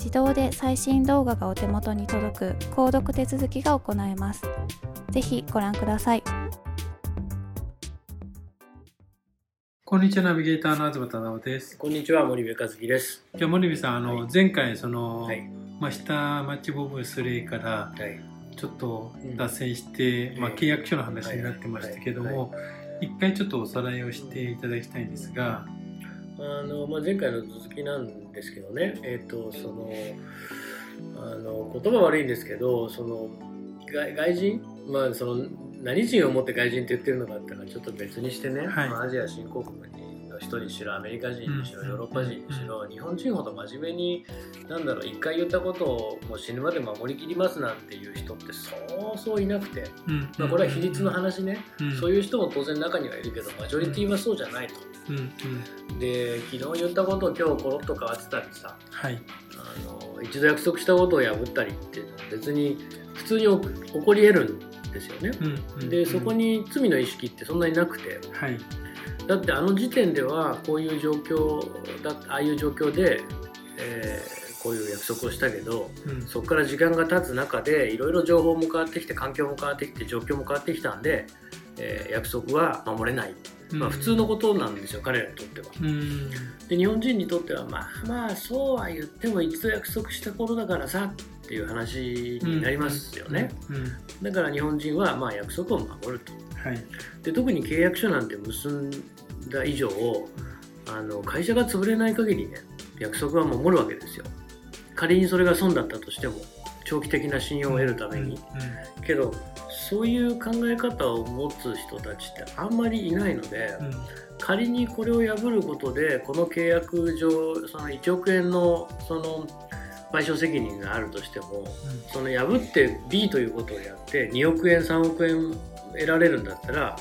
自動で最新動画がお手元に届く購読手続きが行えます。ぜひご覧ください。こんにちは、ナビゲーターの東忠夫です。こんにちは、森部和樹です。じゃ森部さん、あの、はい、前回、その、はい、まあ、下マッチボブスレイから、ちょっと脱線して、うん、まあ、契約書の話になってましたけども、一回ちょっとおさらいをしていただきたいんですが、あの、まあ、前回の続きなんですけどね、えっ、ー、と、その、あの、言葉悪いんですけど、その、外外人？まあ、その、何人をもって外人って言ってるのかっていうのはちょっと別にしてね、はい、まあ、アジア新興国に人にしろアメリカ人にしろヨーロッパ人にしろ日本人ほど真面目になんだろう一回言ったことをもう死ぬまで守りきりますなんていう人ってそうそういなくて、まあ、これは比率の話ね、そういう人も当然中にはいるけどマジョリティはそうじゃないと。で昨日言ったことを今日コロッと変わってたりさ、はい、あの一度約束したことを破ったりっていうのは別に普通に起こり得るんですよね。でそこに罪の意識ってそんなになくて、はい、だってあの時点ではこういう状況だああいう状況で、えー、こういう約束をしたけど、うん、そこから時間が経つ中でいろいろ情報も変わってきて環境も変わってきて状況も変わってきたんで、えー、約束は守れない、まあ、普通のことなんですよ、彼らにとっては。で日本人にとってはまあまあそうは言っても一度約束した頃だからさっていう話になりますよね。だから日本人はまあ約束を守ると。はい、で特に契約書なんて結んだ以上あの会社が潰れない限りね約束は守るわけですよ。仮にそれが損だったとしても長期的な信用を得るために、うん、けどそういう考え方を持つ人たちってあんまりいないので、うん、仮にこれを破ることでこの契約上その1億円のその賠償責任があるとしても、うん、その破って B ということをやって2億円3億円得られるんだったら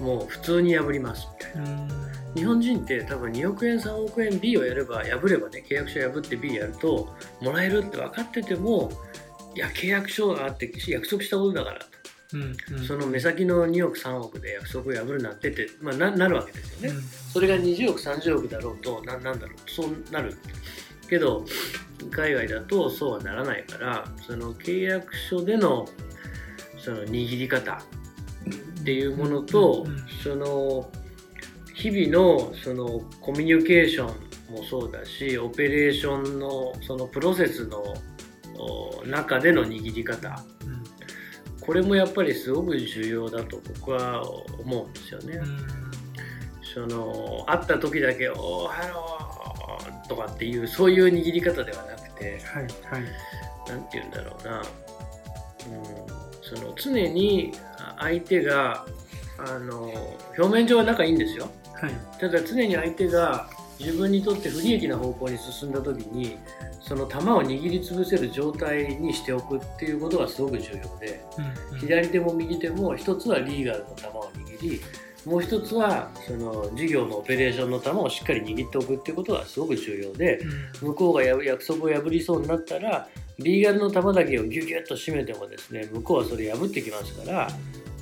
もう普通に破りますみたいな。日本人って多分2億円3億円 B をやれば破ればね契約書破って B やるともらえるって分かっててもいや契約書があって約束したことだからと、うんうん、その目先の2億3億で約束を破るなんてって、まあ、ななるわけですよね、うん、それが20億30億だろうとななんだろうそうなる。けど海外だとそうはならないからその契約書でのその握り方っていうものと、その日々のそのコミュニケーションもそうだしオペレーションのそのプロセスの中での握り方、これもやっぱりすごく重要だと僕は思うんですよね。その会った時だけ「おーハロー」とかっていうそういう握り方ではなくて、はいはい、て言うんだろうな、うん、その常に相手があの表面上は仲いいんですよ、はい、ただ常に相手が自分にとって不利益な方向に進んだ時にその球を握りつぶせる状態にしておくっていうことがすごく重要で、うんうん、左手も右手も一つはリーガルの球を握りもう一つはその事業のオペレーションの球をしっかり握っておくっていうことがすごく重要で、うん、向こうが約束を破りそうになったらリーガルの球だけをギュギュッと締めてもですね向こうはそれ破ってきますから。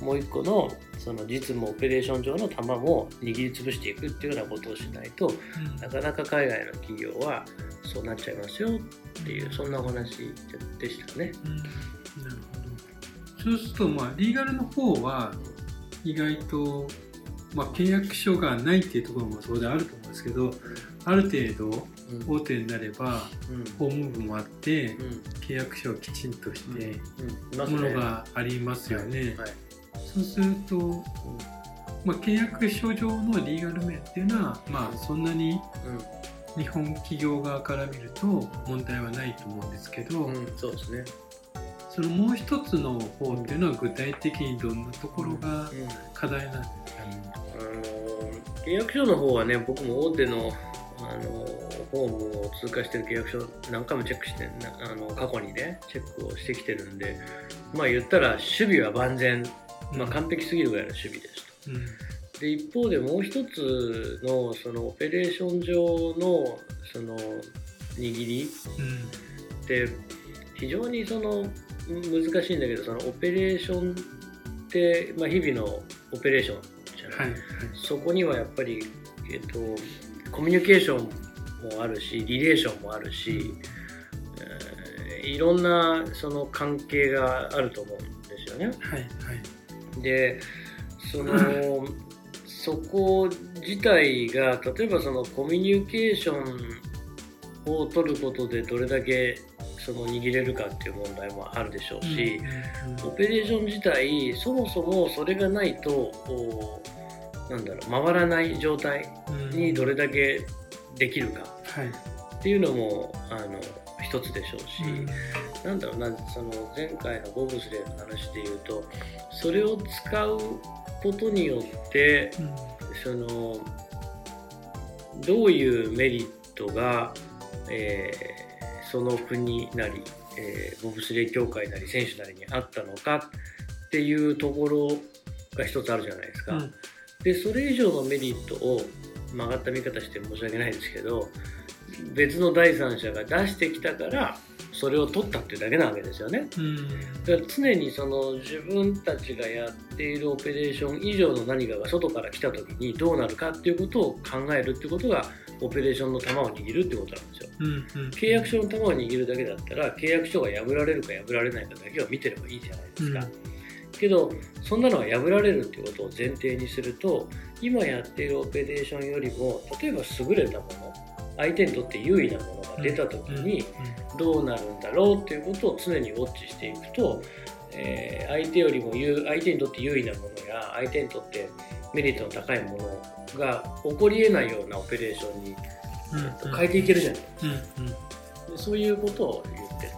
もう一個のその実務オペレーション上の球も握りつぶしていくっていうようなことをしないと、うん、なかなか海外の企業はそうなっちゃいますよっていうそんなお話でしたね。うん、なるほど。そうするとまあリーガルの方は意外と、まあ、契約書がないっていうところもそうであると思うんですけどある程度大手になれば、法務部もあって、契約書をきちんとしてものがありますよね。はいそうすると、まあ、契約書上のリーガル面っていうのは、まあ、そんなに日本企業側から見ると問題はないと思うんですけど、うん、そうですね。そのもう一つの方っていうのは具体的にどんなところが課題なんですかね、あの契約書の方はね僕も大手のあのフォームを通過してる契約書何回もチェックしてあの過去にねチェックをしてきてるんでまあ言ったら守備は万全まあ、完璧すぎるぐらいの守備ですと。うん、で一方でもう一つのそのオペレーション上のその握りって非常にその難しいんだけどそのオペレーションって、まあ、日々のオペレーションじゃない、はいはい、そこにはやっぱり、えっと、コミュニケーションもあるしリレーションもあるし、えー、いろんなその関係があると思うんですよね。はいはいでそのそこ自体が例えばそのコミュニケーションを取ることでどれだけその握れるかっていう問題もあるでしょうし、オペレーション自体そもそもそれがないとなんだろう回らない状態にどれだけできるかっていうのもあの一つでしょうし、うん、なんだろうなその前回のボブスレーの話で言うとそれを使うことによって、うん、そのどういうメリットが、えー、その国なり、えー、ボブスレー協会なり選手なりにあったのかっていうところが一つあるじゃないですか。うん、でそれ以上のメリットを曲がった見方して申し訳ないですけど別の第三者が出してきたからそれを取ったっていうだけなわけですよね。だから常にその自分たちがやっているオペレーション以上の何かが外から来た時にどうなるかっていうことを考えるってことがオペレーションの玉を握るってことなんですよ。うんうん、契約書の玉を握るだけだったら契約書が破られるか破られないかだけを見てればいいじゃないですか。うん、けどそんなのが破られるってことを前提にすると今やっているオペレーションよりも例えば優れたもの相手にとって優位なものが出た時にどうなるんだろうっていうことを常にウォッチしていくと、えー、相手よりも相手にとって優位なものや相手にとってメリットの高いものが起こりえないようなオペレーションに、うん、変えていけるじゃない。ですか、うんうん、そういうことを言ってる。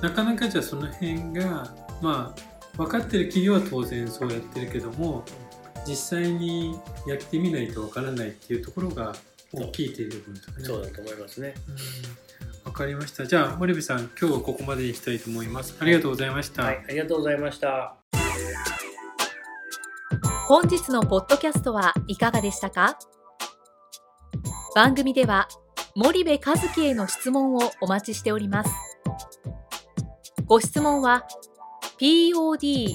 なかなかじゃあその辺がまあ分かってる企業は当然そうやってるけども実際にやってみないとわからないっていうところが大きいという部分ですかね。そうだと思いますね。わかりました。じゃあ森部さん、今日はここまでにしたいと思います。ありがとうございました。はい、ありがとうございました。本日のポッドキャストはいかがでしたか？番組では森部和樹への質問をお待ちしております。ご質問は pod